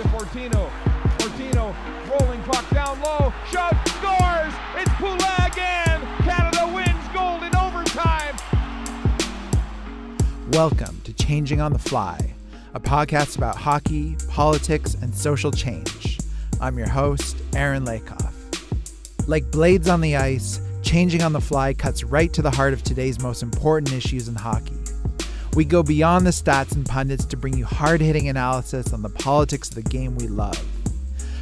To Fortino. Fortino rolling puck down low. Shot scores. It's Poulin again. Canada wins gold in overtime. Welcome to Changing on the Fly, a podcast about hockey, politics, and social change. I'm your host, Aaron Lakoff. Like blades on the ice, Changing on the Fly cuts right to the heart of today's most important issues in hockey. We go beyond the stats and pundits to bring you hard hitting analysis on the politics of the game we love.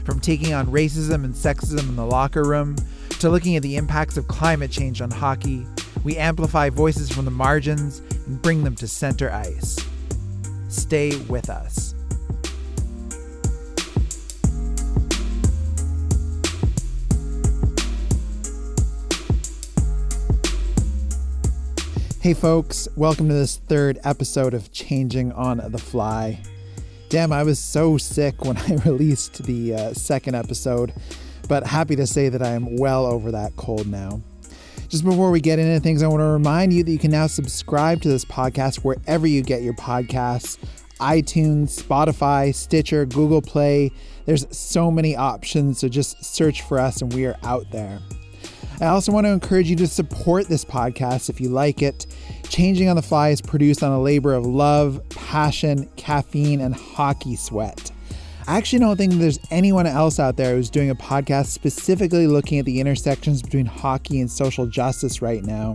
From taking on racism and sexism in the locker room to looking at the impacts of climate change on hockey, we amplify voices from the margins and bring them to center ice. Stay with us. Hey, folks, welcome to this third episode of Changing on the Fly. Damn, I was so sick when I released the uh, second episode, but happy to say that I am well over that cold now. Just before we get into things, I want to remind you that you can now subscribe to this podcast wherever you get your podcasts iTunes, Spotify, Stitcher, Google Play. There's so many options, so just search for us and we are out there. I also want to encourage you to support this podcast if you like it. Changing on the Fly is produced on a labor of love, passion, caffeine, and hockey sweat. I actually don't think there's anyone else out there who's doing a podcast specifically looking at the intersections between hockey and social justice right now.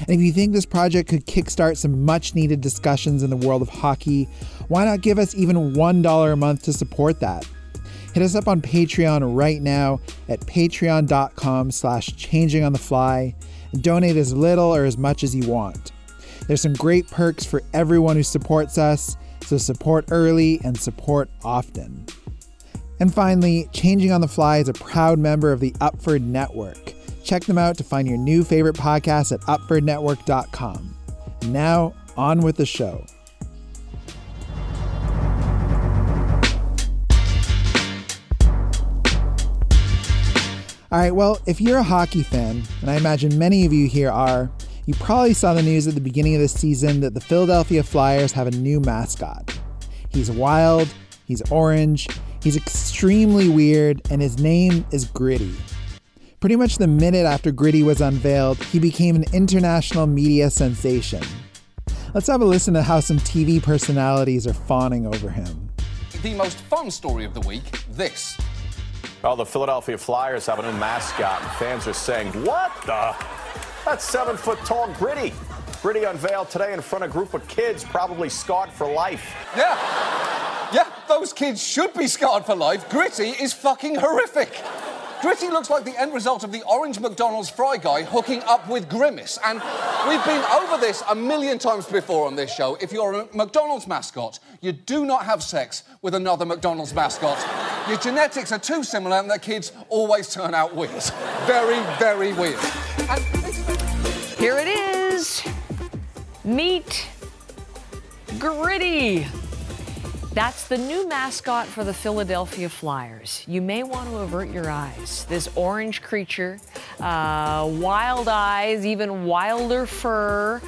And if you think this project could kickstart some much needed discussions in the world of hockey, why not give us even $1 a month to support that? Hit us up on Patreon right now at patreon.com slash changing on the fly and donate as little or as much as you want. There's some great perks for everyone who supports us, so support early and support often. And finally, Changing on the Fly is a proud member of the Upford Network. Check them out to find your new favorite podcast at upfordnetwork.com. Now, on with the show. All right, well, if you're a hockey fan, and I imagine many of you here are, you probably saw the news at the beginning of the season that the Philadelphia Flyers have a new mascot. He's wild, he's orange, he's extremely weird, and his name is Gritty. Pretty much the minute after Gritty was unveiled, he became an international media sensation. Let's have a listen to how some TV personalities are fawning over him. The most fun story of the week this. Well, the Philadelphia Flyers have a new mascot, and fans are saying, What the? That's seven foot tall Gritty. Gritty unveiled today in front of a group of kids, probably scarred for life. Yeah. Yeah, those kids should be scarred for life. Gritty is fucking horrific. Gritty looks like the end result of the orange McDonald's fry guy hooking up with Grimace. And we've been over this a million times before on this show. If you're a McDonald's mascot, you do not have sex with another McDonald's mascot. Your genetics are too similar and the kids always turn out weird. Very, very weird. And Here it is. Meet Gritty. That's the new mascot for the Philadelphia Flyers. You may want to avert your eyes. This orange creature, uh, wild eyes, even wilder fur.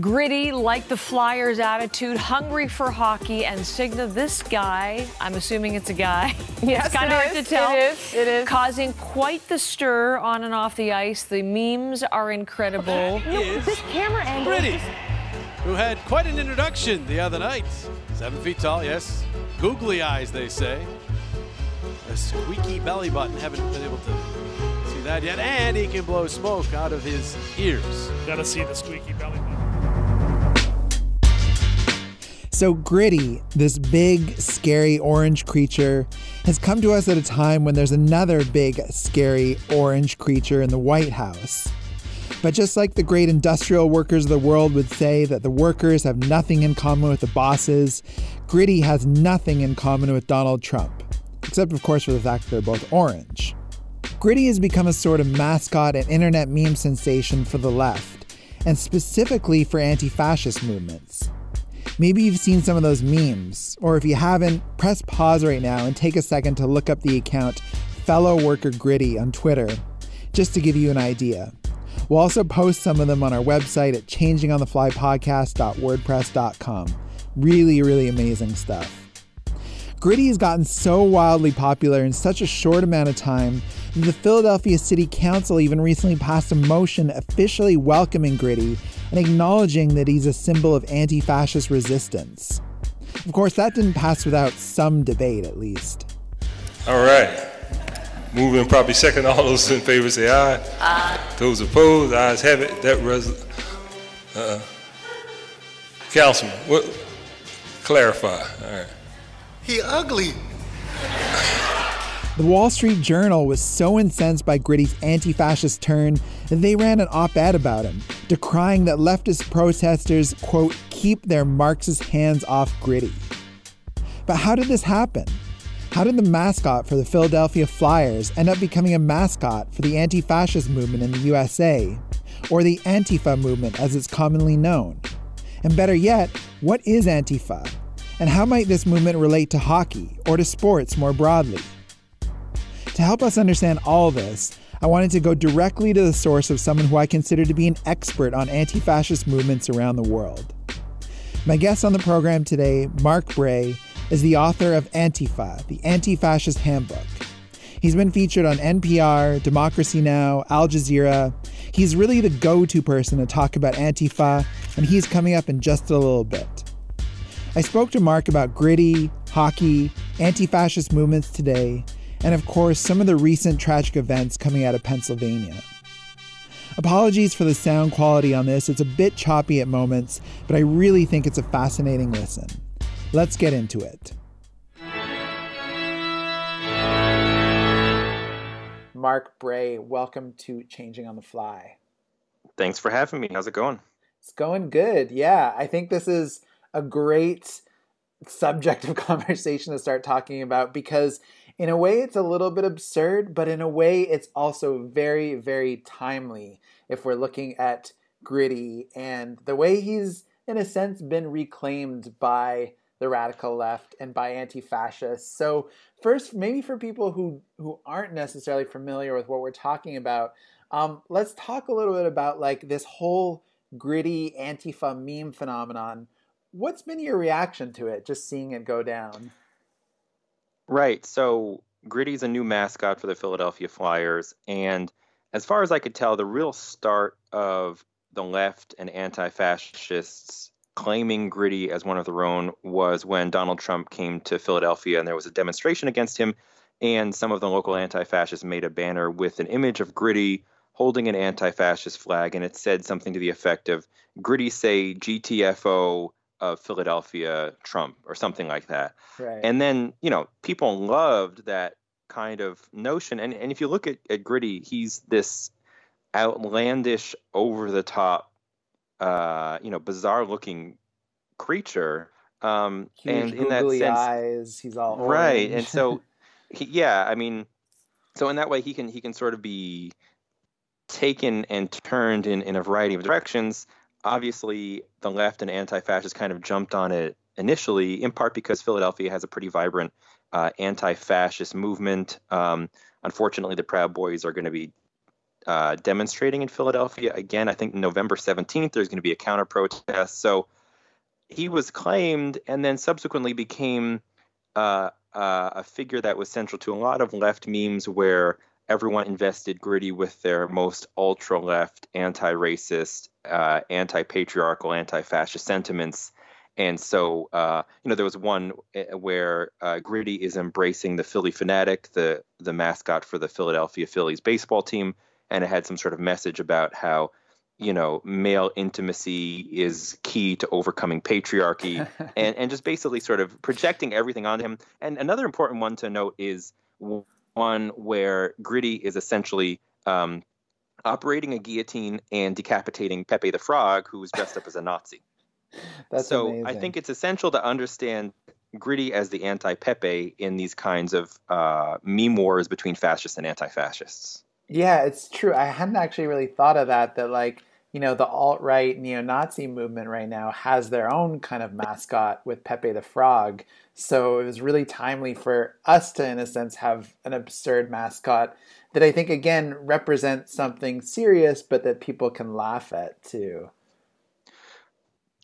Gritty, like the Flyers' attitude, hungry for hockey, and Signa, this guy, I'm assuming it's a guy. Yes, it's kind it of hard is, to tell. it is, it is. Causing quite the stir on and off the ice. The memes are incredible. No, this camera angle. is Pretty, just- who had quite an introduction the other night. Seven feet tall, yes. Googly eyes, they say. A squeaky belly button. Haven't been able to see that yet. And he can blow smoke out of his ears. Gotta see the squeaky belly button. So, Gritty, this big, scary orange creature, has come to us at a time when there's another big, scary orange creature in the White House. But just like the great industrial workers of the world would say that the workers have nothing in common with the bosses, Gritty has nothing in common with Donald Trump, except, of course, for the fact that they're both orange. Gritty has become a sort of mascot and internet meme sensation for the left, and specifically for anti fascist movements. Maybe you've seen some of those memes, or if you haven't, press pause right now and take a second to look up the account Fellow Worker Gritty on Twitter, just to give you an idea. We'll also post some of them on our website at changingontheflypodcast.wordpress.com. Really, really amazing stuff. Gritty has gotten so wildly popular in such a short amount of time the Philadelphia City Council even recently passed a motion officially welcoming Gritty and acknowledging that he's a symbol of anti fascist resistance. Of course, that didn't pass without some debate, at least. All right. Moving probably second. All those in favor say aye. Aye. Those opposed, ayes have it. That res. Uh, Councilman, what? Clarify. All right. He ugly. The Wall Street Journal was so incensed by Gritty's anti fascist turn that they ran an op ed about him, decrying that leftist protesters, quote, keep their Marxist hands off Gritty. But how did this happen? How did the mascot for the Philadelphia Flyers end up becoming a mascot for the anti fascist movement in the USA, or the Antifa movement as it's commonly known? And better yet, what is Antifa? And how might this movement relate to hockey or to sports more broadly? To help us understand all this, I wanted to go directly to the source of someone who I consider to be an expert on anti fascist movements around the world. My guest on the program today, Mark Bray, is the author of Antifa, the Anti Fascist Handbook. He's been featured on NPR, Democracy Now!, Al Jazeera. He's really the go to person to talk about Antifa, and he's coming up in just a little bit. I spoke to Mark about gritty, hockey, anti fascist movements today, and of course, some of the recent tragic events coming out of Pennsylvania. Apologies for the sound quality on this, it's a bit choppy at moments, but I really think it's a fascinating listen. Let's get into it. Mark Bray, welcome to Changing on the Fly. Thanks for having me. How's it going? It's going good. Yeah, I think this is a great subject of conversation to start talking about because, in a way, it's a little bit absurd, but in a way, it's also very, very timely if we're looking at Gritty and the way he's, in a sense, been reclaimed by the radical left and by anti-fascists. So first, maybe for people who who aren't necessarily familiar with what we're talking about, um, let's talk a little bit about like this whole gritty Antifa meme phenomenon. What's been your reaction to it, just seeing it go down? Right. So Gritty's a new mascot for the Philadelphia Flyers, and as far as I could tell, the real start of the left and anti-fascists claiming Gritty as one of their own was when Donald Trump came to Philadelphia and there was a demonstration against him. And some of the local anti fascists made a banner with an image of Gritty holding an anti fascist flag. And it said something to the effect of Gritty say GTFO of Philadelphia Trump or something like that. Right. And then, you know, people loved that kind of notion. And, and if you look at, at Gritty, he's this outlandish, over the top uh, you know, bizarre looking creature. Um, Huge and in that sense, eyes, he's all right. orange. And so, he, yeah, I mean, so in that way, he can he can sort of be taken and turned in in a variety of directions. Obviously, the left and anti-fascists kind of jumped on it initially, in part because Philadelphia has a pretty vibrant uh, anti-fascist movement. Um, unfortunately, the Proud Boys are going to be uh, demonstrating in Philadelphia again. I think November 17th, there's going to be a counter protest. So he was claimed and then subsequently became uh, uh, a figure that was central to a lot of left memes where everyone invested Gritty with their most ultra left, anti racist, uh, anti patriarchal, anti fascist sentiments. And so, uh, you know, there was one uh, where uh, Gritty is embracing the Phillie Phanatic, the the mascot for the Philadelphia Phillies baseball team, and it had some sort of message about how you know male intimacy is key to overcoming patriarchy and and just basically sort of projecting everything on him and another important one to note is one where gritty is essentially um, operating a guillotine and decapitating pepe the frog who was dressed up as a nazi That's so amazing. i think it's essential to understand gritty as the anti-pepe in these kinds of uh, meme wars between fascists and anti-fascists Yeah, it's true. I hadn't actually really thought of that. That like you know the alt right neo Nazi movement right now has their own kind of mascot with Pepe the Frog. So it was really timely for us to, in a sense, have an absurd mascot that I think again represents something serious, but that people can laugh at too.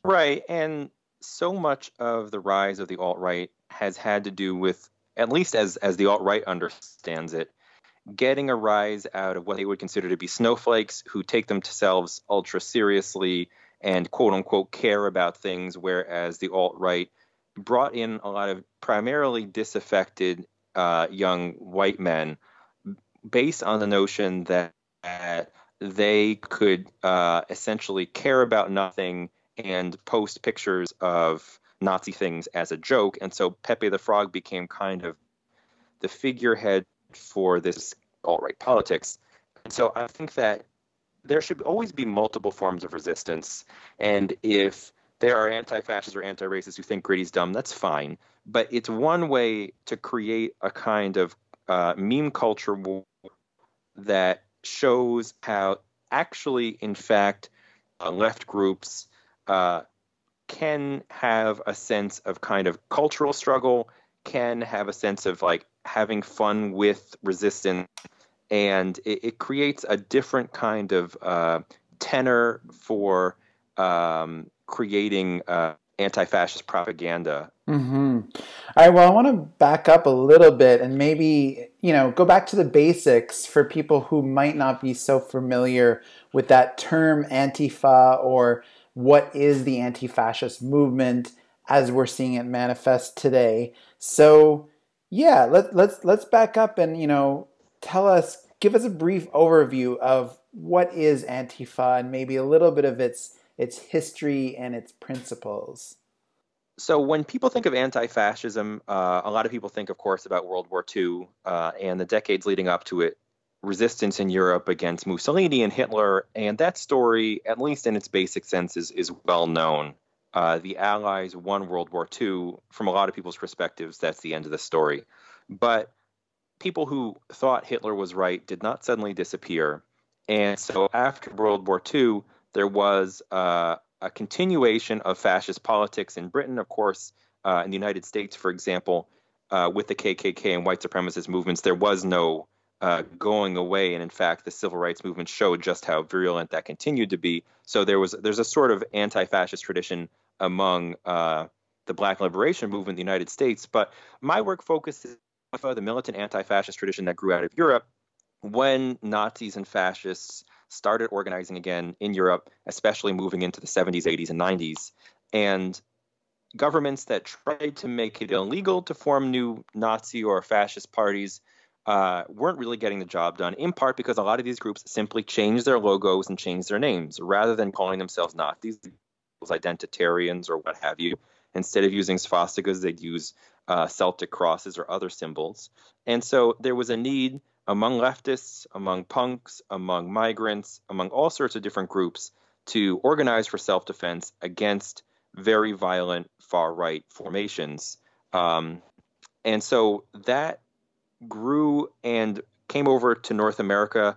Right, and so much of the rise of the alt right has had to do with, at least as as the alt right understands it, getting a rise out of what they would consider to be snowflakes who take themselves ultra seriously and quote unquote care about things, whereas the alt right brought in a lot of primarily disaffected uh, young white men based on the notion that, that they could uh, essentially care about nothing and post pictures of Nazi things as a joke. And so Pepe the Frog became kind of the figurehead for this alt right politics. And so I think that there should always be multiple forms of resistance. And if there are anti fascists or anti racists who think Gritty's dumb, that's fine. But it's one way to create a kind of uh, meme culture that shows how actually, in fact, uh, left groups uh, can have a sense of kind of cultural struggle, can have a sense of like having fun with resistance, and it, it creates a different kind of uh, tenor for um, creating uh, anti-fascist propaganda. Mm-hmm. All right. Well, I want to back up a little bit and maybe you know go back to the basics for people who might not be so familiar with that term Antifa or what is the anti-fascist movement as we're seeing it manifest today. So yeah, let, let's let's back up and you know tell us, give us a brief overview of what is Antifa and maybe a little bit of its its history and its principles. So when people think of anti-fascism, uh, a lot of people think, of course, about World War II uh, and the decades leading up to it, resistance in Europe against Mussolini and Hitler, and that story, at least in its basic sense, is, is well known. Uh, the Allies won World War II. From a lot of people's perspectives, that's the end of the story. But people who thought Hitler was right did not suddenly disappear. And so after World War II, there was uh, a continuation of fascist politics in Britain, of course, uh, in the United States, for example, uh, with the KKK and white supremacist movements, there was no uh, going away, and in fact, the civil rights movement showed just how virulent that continued to be. So there was there's a sort of anti-fascist tradition among uh, the Black liberation movement in the United States. But my work focuses on the militant anti-fascist tradition that grew out of Europe when Nazis and fascists started organizing again in Europe, especially moving into the 70s, 80s, and 90s. And governments that tried to make it illegal to form new Nazi or fascist parties uh, weren't really getting the job done, in part because a lot of these groups simply changed their logos and changed their names rather than calling themselves Nazis, identitarians, or what have you. Instead of using swastikas, they'd use uh, Celtic crosses or other symbols. And so there was a need among leftists, among punks, among migrants, among all sorts of different groups to organize for self defense against very violent far right formations. Um, and so that grew and came over to North America,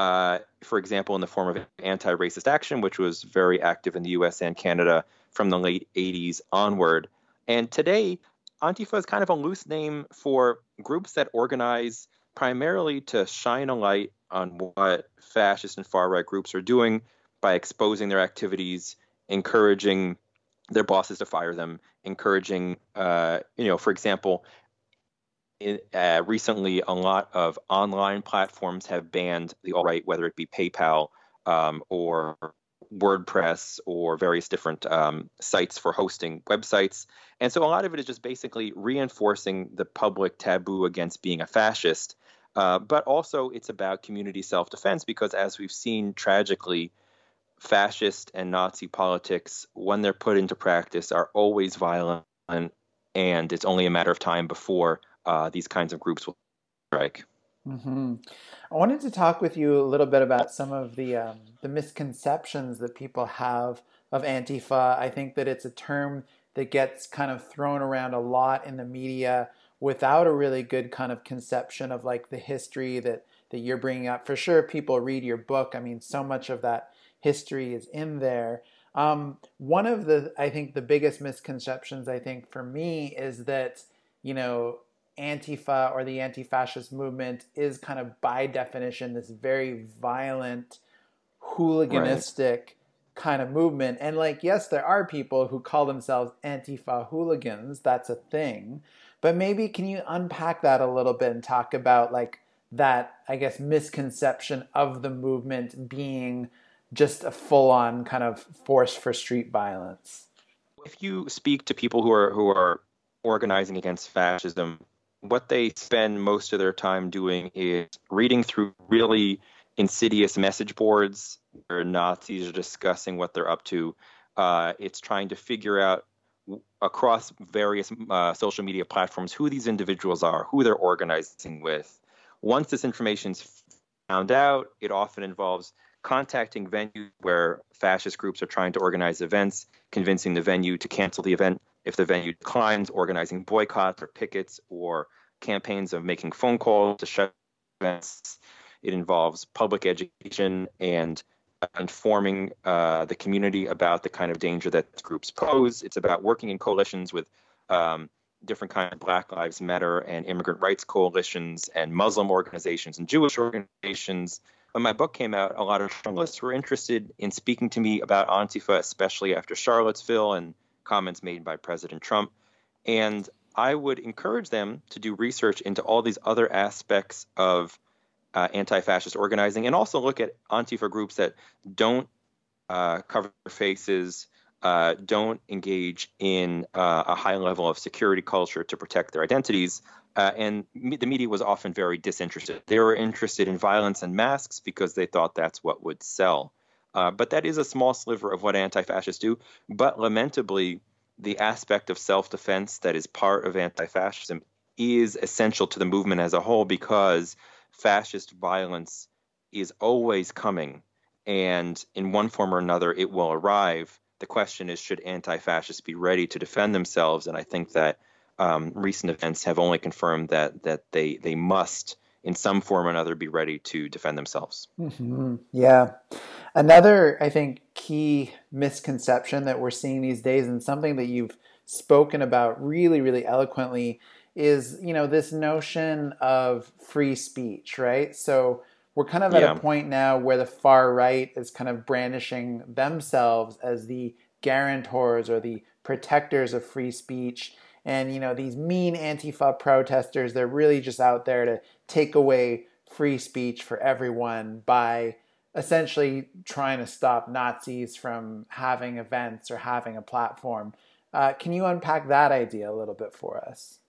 uh, for example, in the form of anti racist action, which was very active in the US and Canada from the late 80s onward. And today, Antifa is kind of a loose name for groups that organize primarily to shine a light on what fascist and far right groups are doing by exposing their activities, encouraging their bosses to fire them, encouraging, uh, you know, for example, uh, recently a lot of online platforms have banned the alt right, whether it be PayPal um, or WordPress or various different um, sites for hosting websites. And so a lot of it is just basically reinforcing the public taboo against being a fascist uh, but also, it's about community self defense because, as we've seen tragically, fascist and Nazi politics, when they're put into practice, are always violent, and it's only a matter of time before uh, these kinds of groups will strike. Mm-hmm. I wanted to talk with you a little bit about some of the um, the misconceptions that people have of Antifa. I think that it's a term that gets kind of thrown around a lot in the media without a really good kind of conception of like the history that that you're bringing up. For sure, people read your book. I mean, so much of that history is in there. Um, one of the, I think, the biggest misconceptions, I think, for me is that, you know, Antifa or the anti fascist movement is kind of by definition this very violent, hooliganistic right. kind of movement. And like, yes, there are people who call themselves Antifa hooligans. That's a thing. But maybe can you unpack that a little bit and talk about like that, I guess, misconception of the movement being just a full on kind of force for street violence? If you speak to people who are who are organizing against fascism, what they spend most of their time doing is reading through really insidious message boards where Nazis are discussing what they're up to. Uh, it's trying to figure out across various uh, social media platforms who these individuals are, who they're organizing with. Once this information is found out, it often involves contacting venues where fascist groups are trying to organize events, convincing the venue to cancel the event if the venue declines, organizing boycotts or pickets or campaigns of making phone calls to shut events. It involves public education and informing uh, the community about the kind of danger that groups pose. It's about working in coalitions with um, different kinds of Black Lives Matter and immigrant rights coalitions and Muslim organizations and Jewish organizations. When my book came out, a lot of journalists were interested in speaking to me about Antifa, especially after Charlottesville and comments made by President Trump. And I would encourage them to do research into all these other aspects of uh, anti-fascist organizing, and also look at Antifa groups that don't uh, cover faces, uh, don't engage in uh, a high level of security culture to protect their identities. Uh, and me- the media was often very disinterested. They were interested in violence and masks because they thought that's what would sell. Uh, but that is a small sliver of what anti-fascists do. But lamentably, the aspect of self-defense that is part of anti-fascism is essential to the movement as a whole because fascist violence is always coming, and in one form or another, it will arrive. The question is, should anti fascists be ready to defend themselves? And I think that um, recent events have only confirmed that that they they must, in some form or another, be ready to defend themselves. Mm-hmm. Yeah. Another, I think, key misconception that we're seeing these days, and something that you've spoken about really, really eloquently, is you know this notion of free speech, right? So we're kind of at yeah. a point now where the far right is kind of brandishing themselves as the guarantors or the protectors of free speech. And you know these mean Antifa protesters, they're really just out there to take away free speech for everyone by essentially trying to stop Nazis from having events or having a platform. Uh, can you unpack that idea a little bit for us?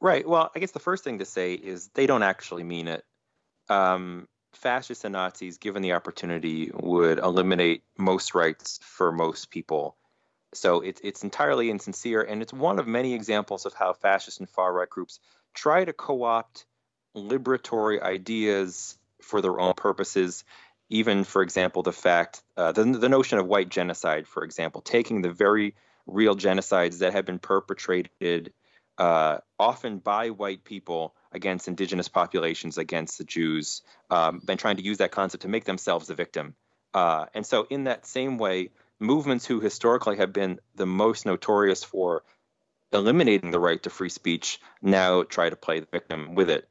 Right. Well, I guess the first thing to say is they don't actually mean it. Um, fascists and Nazis, given the opportunity, would eliminate most rights for most people. So it's it's entirely insincere, and it's one of many examples of how fascist and far right groups try to co-opt liberatory ideas for their own purposes. Even, for example, the fact uh, the the notion of white genocide, for example, taking the very real genocides that have been perpetrated uh, often by white people against indigenous populations, against the Jews, um, and trying to use that concept to make themselves the victim. Uh, and so, in that same way, movements who historically have been the most notorious for eliminating the right to free speech now try to play the victim with it.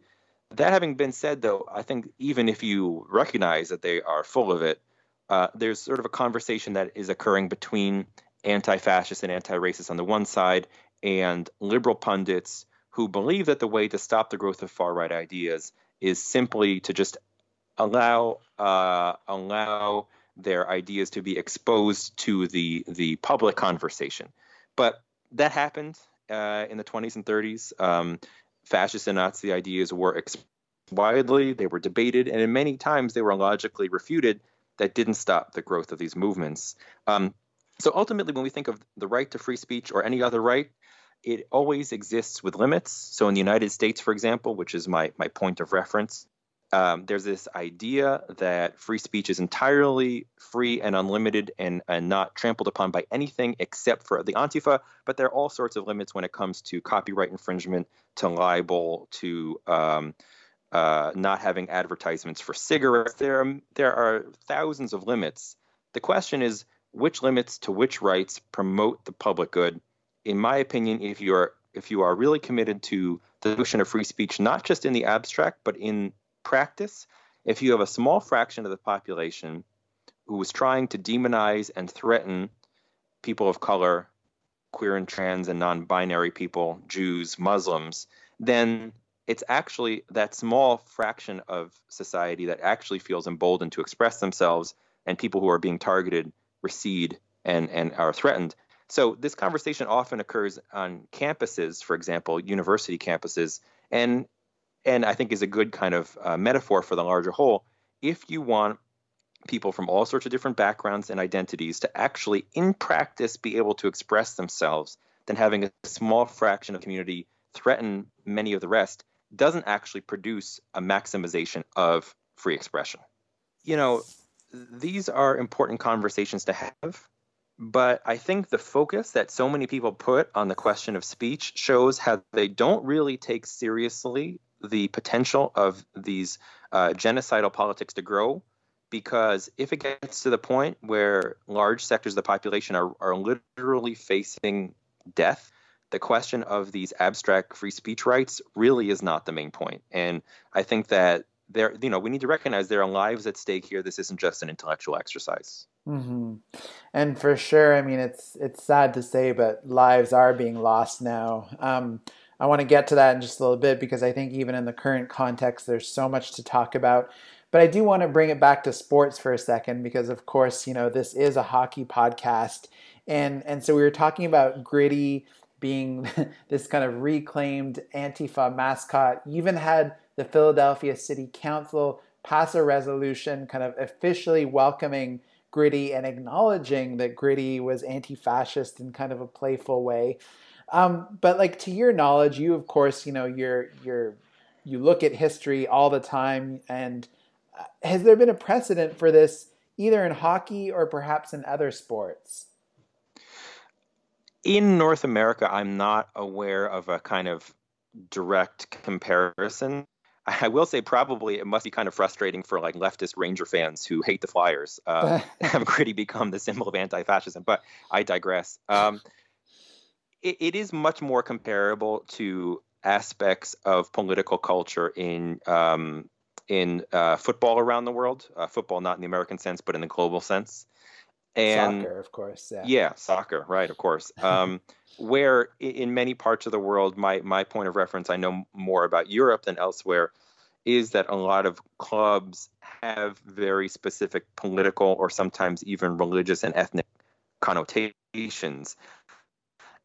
That having been said, though, I think even if you recognize that they are full of it, uh, there's sort of a conversation that is occurring between anti fascists and anti racists on the one side and liberal pundits who believe that the way to stop the growth of far right ideas is simply to just allow uh, allow their ideas to be exposed to the the public conversation. But that happened uh, in the 20s and 30s. Um, fascist and Nazi ideas were exposed widely, they were debated, and in many times they were logically refuted. That didn't stop the growth of these movements. Um, so ultimately, when we think of the right to free speech or any other right, it always exists with limits. So in the United States, for example, which is my, my point of reference, um, there's this idea that free speech is entirely free and unlimited and, and not trampled upon by anything except for the Antifa. But there are all sorts of limits when it comes to copyright infringement, to libel, to um, uh, not having advertisements for cigarettes. There are, there are thousands of limits. The question is which limits to which rights promote the public good in my opinion, if you are if you are really committed to the notion of free speech, not just in the abstract but in practice, if you have a small fraction of the population who is trying to demonize and threaten people of color, queer and trans and non binary people, Jews, Muslims, then it's actually that small fraction of society that actually feels emboldened to express themselves, and people who are being targeted recede and, and are threatened. So this conversation often occurs on campuses, for example, university campuses, and and I think is a good kind of uh, metaphor for the larger whole. If you want people from all sorts of different backgrounds and identities to actually, in practice, be able to express themselves, then having a small fraction of community threaten many of the rest doesn't actually produce a maximization of free expression. You know, these are important conversations to have, but I think the focus that so many people put on the question of speech shows how they don't really take seriously the potential of these uh, genocidal politics to grow. Because if it gets to the point where large sectors of the population are, are literally facing death, the question of these abstract free speech rights really is not the main point. And I think that there, you know, we need to recognize there are lives at stake here. This isn't just an intellectual exercise. Mm-hmm. And for sure, I mean, it's it's sad to say, but lives are being lost now. Um, I want to get to that in just a little bit because I think even in the current context, there's so much to talk about. But I do want to bring it back to sports for a second because, of course, you know this is a hockey podcast, and and so we were talking about gritty being this kind of reclaimed Antifa mascot. You even had the Philadelphia City Council pass a resolution kind of officially welcoming Gritty and acknowledging that Gritty was anti fascist in kind of a playful way. Um, but like to your knowledge, you of course, you know, you're you're you look at history all the time and uh, has there been a precedent for this either in hockey or perhaps in other sports? in North America, I'm not aware of a kind of direct comparison. I will say probably it must be kind of frustrating for like leftist Ranger fans who hate the Flyers uh, have Gritty become the symbol of anti-fascism. But I digress. Um, it, it is much more comparable to aspects of political culture in um, in uh, football around the world. Uh, football, not in the American sense, but in the global sense and soccer, of course. Yeah, yeah soccer, right? Of course. Um, where in many parts of the world, my my point of reference, I know more about Europe than elsewhere, is that a lot of clubs have very specific political or sometimes even religious and ethnic connotations.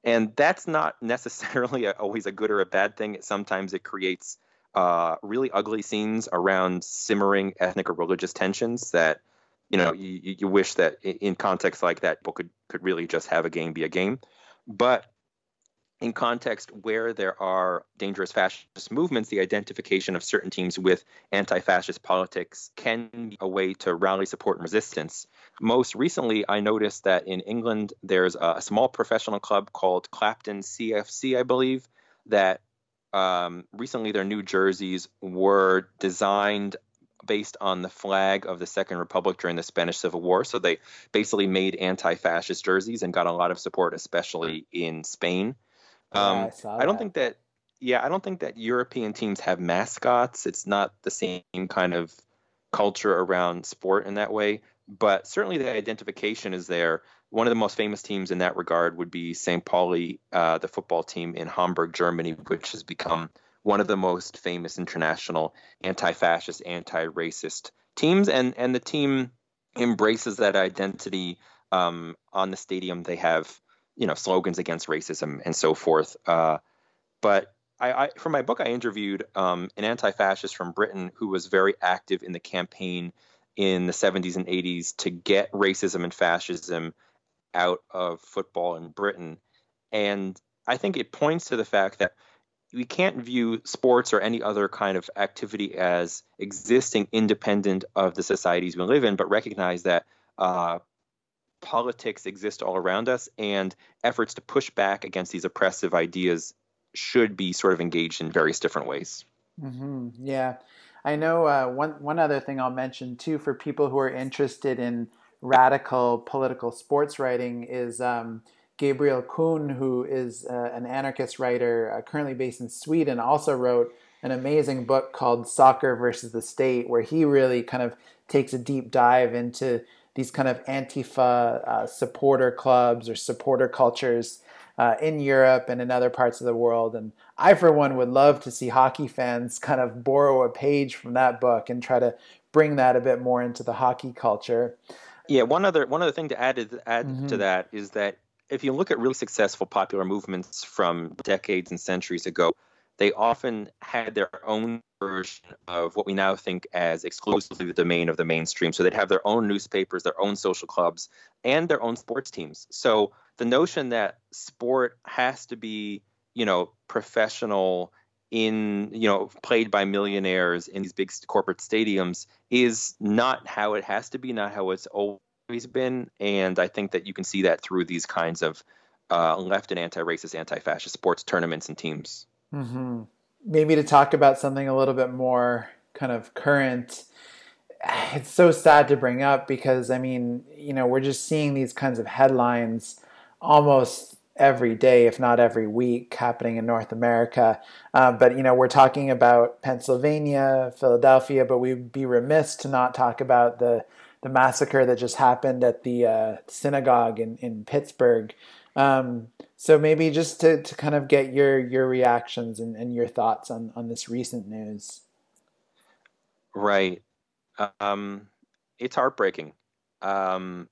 And that's not necessarily a, always a good or a bad thing. Sometimes it creates uh, really ugly scenes around simmering ethnic or religious tensions that you know, you, you wish that in context like that, people could could really just have a game be a game. But in context where there are dangerous fascist movements, the identification of certain teams with anti fascist politics can be a way to rally support and resistance. Most recently, I noticed that in England, there's a small professional club called Clapton CFC, I believe, that um, recently their new jerseys were designed based on the flag of the Second Republic during the Spanish Civil War. So they basically made anti-fascist jerseys and got a lot of support, especially in Spain. Um, yeah, I, I, don't think that. Yeah, I don't think that European teams have mascots. It's not the same kind of culture around sport in that way. But certainly the identification is there. One of the most famous teams in that regard would be St. Pauli, uh, the football team in Hamburg, Germany, which has become one of the most famous international anti-fascist, anti-racist teams, and and the team embraces that identity. Um, on the stadium, they have you know slogans against racism and so forth. Uh, but I, I, for my book, I interviewed um, an anti-fascist from Britain who was very active in the campaign in the 70s and 80s to get racism and fascism out of football in Britain. And I think it points to the fact that we can't view sports or any other kind of activity as existing independent of the societies we live in, but recognize that uh, politics exist all around us, and efforts to push back against these oppressive ideas should be sort of engaged in various different ways. Mm-hmm. Yeah, I know. Uh, one one other thing I'll mention too for people who are interested in radical political sports writing is. Um, Gabriel Kuhn, who is uh, an anarchist writer uh, currently based in Sweden, also wrote an amazing book called Soccer versus the State, where he really kind of takes a deep dive into these kind of Antifa uh, supporter clubs or supporter cultures uh, in Europe and in other parts of the world. And I, for one, would love to see hockey fans kind of borrow a page from that book and try to bring that a bit more into the hockey culture. Yeah, one other one other thing to add add mm-hmm. to that is that if you look at really successful popular movements from decades and centuries ago, they often had their own version of what we now think as exclusively the domain of the mainstream. So they'd have their own newspapers, their own social clubs, and their own sports teams. So the notion that sport has to be, you know, professional in, you know, played by millionaires in these big corporate stadiums is not how it has to be, not how it's always been. And I think that you can see that through these kinds of uh, left and anti-racist, anti-fascist sports tournaments and teams. Mm-hmm. Maybe to talk about something a little bit more kind of current. It's so sad to bring up because I mean, you know, we're just seeing these kinds of headlines almost every day, if not every week, happening in North America. Uh, but you know, we're talking about Pennsylvania, Philadelphia, but we'd be remiss to not talk about the the massacre that just happened at the uh, synagogue in in Pittsburgh. Um, so maybe just to, to kind of get your your reactions and, and your thoughts on, on this recent news. Right. Um, it's heartbreaking. Um,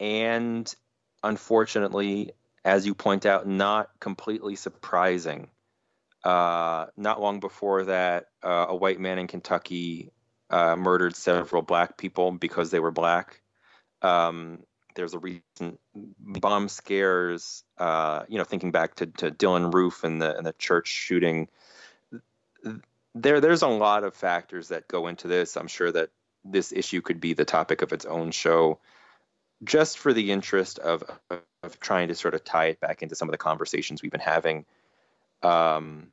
and unfortunately, as you point out, not completely surprising. Uh, not long before that, uh, a white man in Kentucky uh, murdered several black people because they were black. Um, there's a recent bomb scares. Uh, you know, thinking back to, to Dylann Roof and the and the church shooting. There, there's a lot of factors that go into this. I'm sure that this issue could be the topic of its own show, just for the interest of of trying to sort of tie it back into some of the conversations we've been having. Um,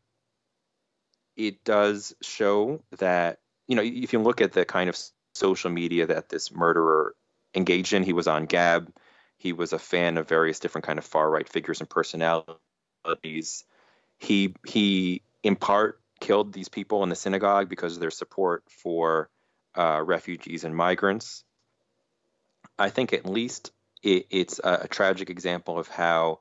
it does show that you know if you look at the kind of social media that this murderer engaged in. He was on Gab. He was a fan of various different kind of far right figures and personalities. He he in part killed these people in the synagogue because of their support for uh, refugees and migrants. I think at least it, it's a, a tragic example of how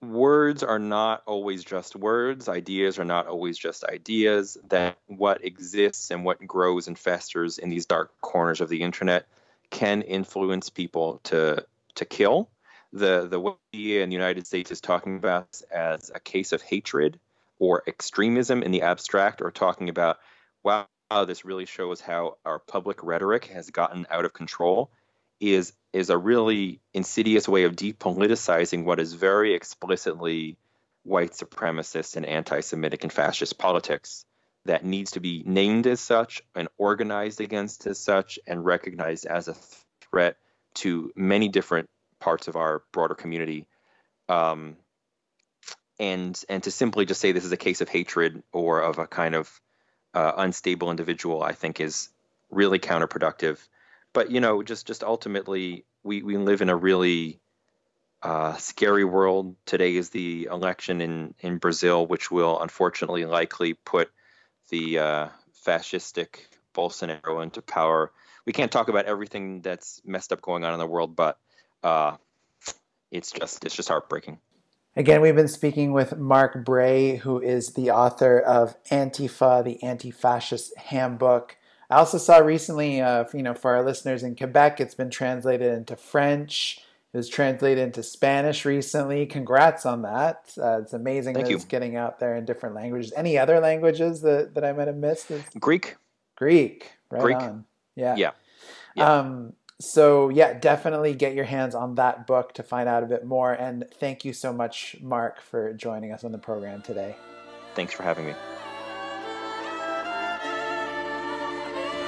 words are not always just words, ideas are not always just ideas, that what exists and what grows and festers in these dark corners of the internet can influence people to to kill. The the media in the United States is talking about as a case of hatred or extremism in the abstract, or talking about wow, this really shows how our public rhetoric has gotten out of control. Is is a really insidious way of depoliticizing what is very explicitly white supremacist and anti-Semitic and fascist politics that needs to be named as such and organized against as such and recognized as a threat to many different parts of our broader community. Um, and and to simply just say this is a case of hatred or of a kind of uh, unstable individual, I think is really counterproductive. But you know, just just ultimately, we we live in a really uh, scary world. Today is the election in in Brazil, which will unfortunately likely put the uh, fascistic Bolsonaro into power. We can't talk about everything that's messed up going on in the world, but uh, it's just it's just heartbreaking. Again, we've been speaking with Mark Bray, who is the author of Antifa, the Anti-Fascist Handbook. I also saw recently, uh, you know, for our listeners in Quebec, it's been translated into French. It was translated into Spanish recently. Congrats on that. Uh, it's amazing Thank that you. it's getting out there in different languages. Any other languages that, that I might have missed? Greek. Greek. Right Greek. on. Yeah. Yeah. yeah. Um, so, yeah, definitely get your hands on that book to find out a bit more. And thank you so much, Mark, for joining us on the program today. Thanks for having me.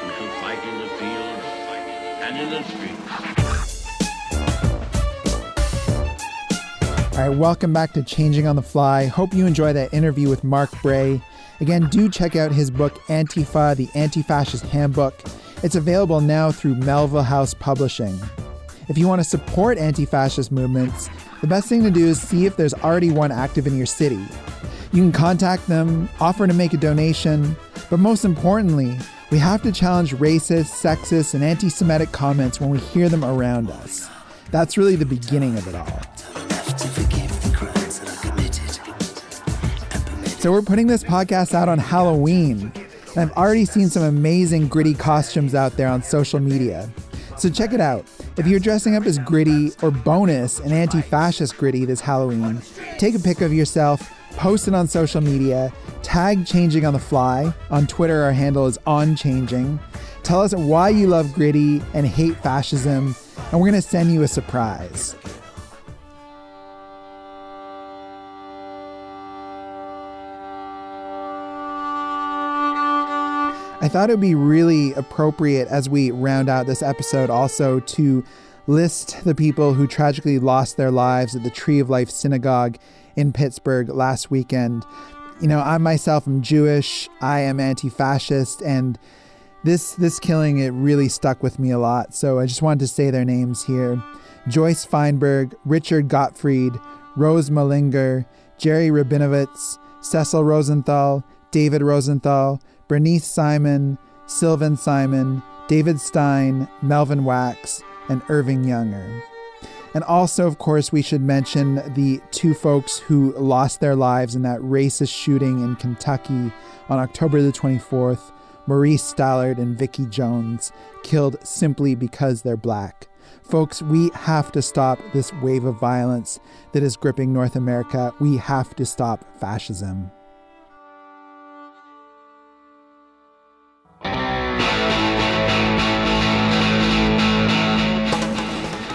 We shall fight in the field and in the streets. All right, welcome back to Changing on the Fly. Hope you enjoy that interview with Mark Bray. Again, do check out his book, Antifa, the Anti Fascist Handbook. It's available now through Melville House Publishing. If you want to support anti fascist movements, the best thing to do is see if there's already one active in your city. You can contact them, offer to make a donation, but most importantly, We have to challenge racist, sexist, and anti Semitic comments when we hear them around us. That's really the beginning of it all. So, we're putting this podcast out on Halloween, and I've already seen some amazing gritty costumes out there on social media. So, check it out. If you're dressing up as gritty or bonus an anti fascist gritty this Halloween, take a pic of yourself, post it on social media, tag Changing on the Fly. On Twitter, our handle is OnChanging. Tell us why you love gritty and hate fascism, and we're going to send you a surprise. I thought it would be really appropriate as we round out this episode also to list the people who tragically lost their lives at the Tree of Life Synagogue in Pittsburgh last weekend. You know, I myself am Jewish, I am anti-fascist and this this killing it really stuck with me a lot. So I just wanted to say their names here. Joyce Fienberg, Richard Gottfried, Rose Mallinger, Jerry Rabinowitz, Cecil Rosenthal, David Rosenthal, Bernice Simon, Sylvan Simon, David Stein, Melvin Wax, and Irving Younger. And also, of course, we should mention the two folks who lost their lives in that racist shooting in Kentucky on October the 24th Maurice Stallard and Vickie Jones, killed simply because they're black. Folks, we have to stop this wave of violence that is gripping North America. We have to stop fascism.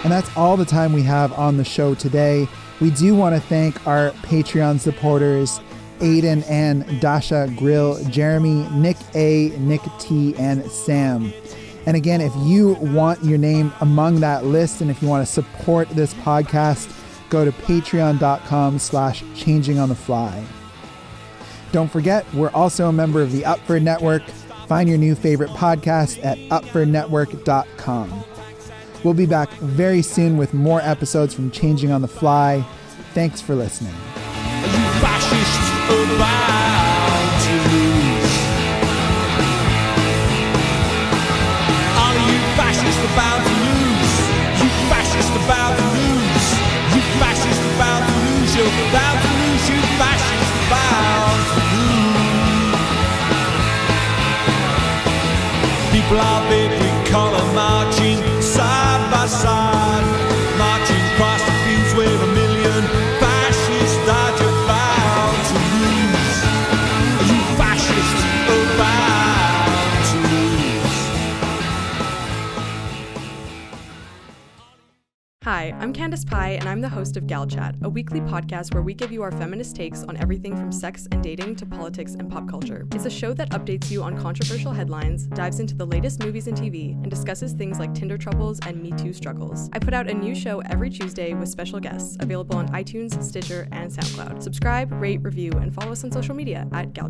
And that's all the time we have on the show today. We do want to thank our Patreon supporters Aiden and Dasha Grill, Jeremy, Nick A, Nick T, and Sam. And again, if you want your name among that list and if you want to support this podcast, go to patreon.com slash changing on the fly. Don't forget, we're also a member of the Upford Network. Find your new favorite podcast at upfordnetwork.com. We'll be back very soon with more episodes from Changing on the Fly. Thanks for listening. you Hi, I'm Candace Pye, and I'm the host of Gal Chat, a weekly podcast where we give you our feminist takes on everything from sex and dating to politics and pop culture. It's a show that updates you on controversial headlines, dives into the latest movies and TV, and discusses things like Tinder troubles and Me Too struggles. I put out a new show every Tuesday with special guests, available on iTunes, Stitcher, and SoundCloud. Subscribe, rate, review, and follow us on social media at Gal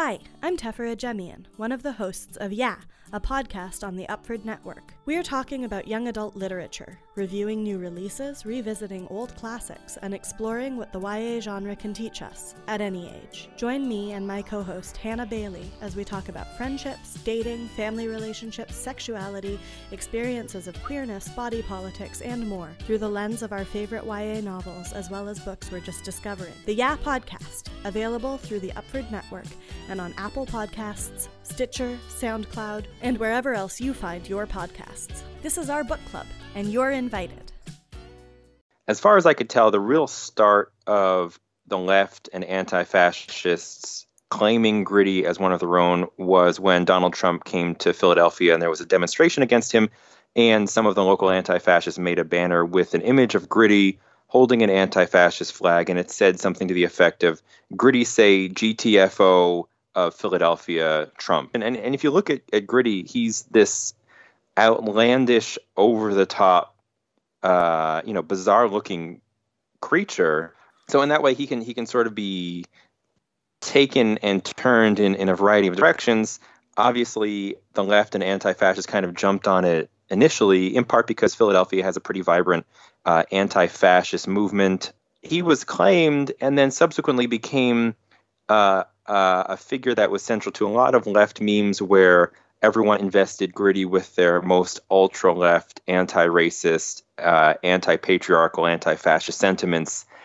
Hi, I'm Tefera Jemian, one of the hosts of Yeah, a podcast on the Upford Network. We are talking about young adult literature, reviewing new releases, revisiting old classics, and exploring what the YA genre can teach us at any age. Join me and my co host Hannah Bailey as we talk about friendships, dating, family relationships, sexuality, experiences of queerness, body politics, and more through the lens of our favorite YA novels as well as books we're just discovering. The Yeah Podcast, available through the Upford Network and on Apple Podcasts, Stitcher, SoundCloud, and wherever else you find your podcasts. This is our book club, and you're invited. As far as I could tell, the real start of the left and anti fascists claiming Gritty as one of their own was when Donald Trump came to Philadelphia and there was a demonstration against him. And some of the local anti fascists made a banner with an image of Gritty holding an anti fascist flag. And it said something to the effect of Gritty say GTFO of Philadelphia Trump. And, and, and if you look at, at Gritty, he's this outlandish, over the top, uh, you know, bizarre looking creature. So in that way, he can he can sort of be taken and turned in, in a variety of directions. Obviously, the left and anti-fascists kind of jumped on it initially, in part because Philadelphia has a pretty vibrant uh, anti-fascist movement. he was claimed and then subsequently became uh, uh, a figure that was central to a lot of left memes where everyone invested Gritty with their most ultra left, anti racist, uh, anti patriarchal, anti fascist sentiments.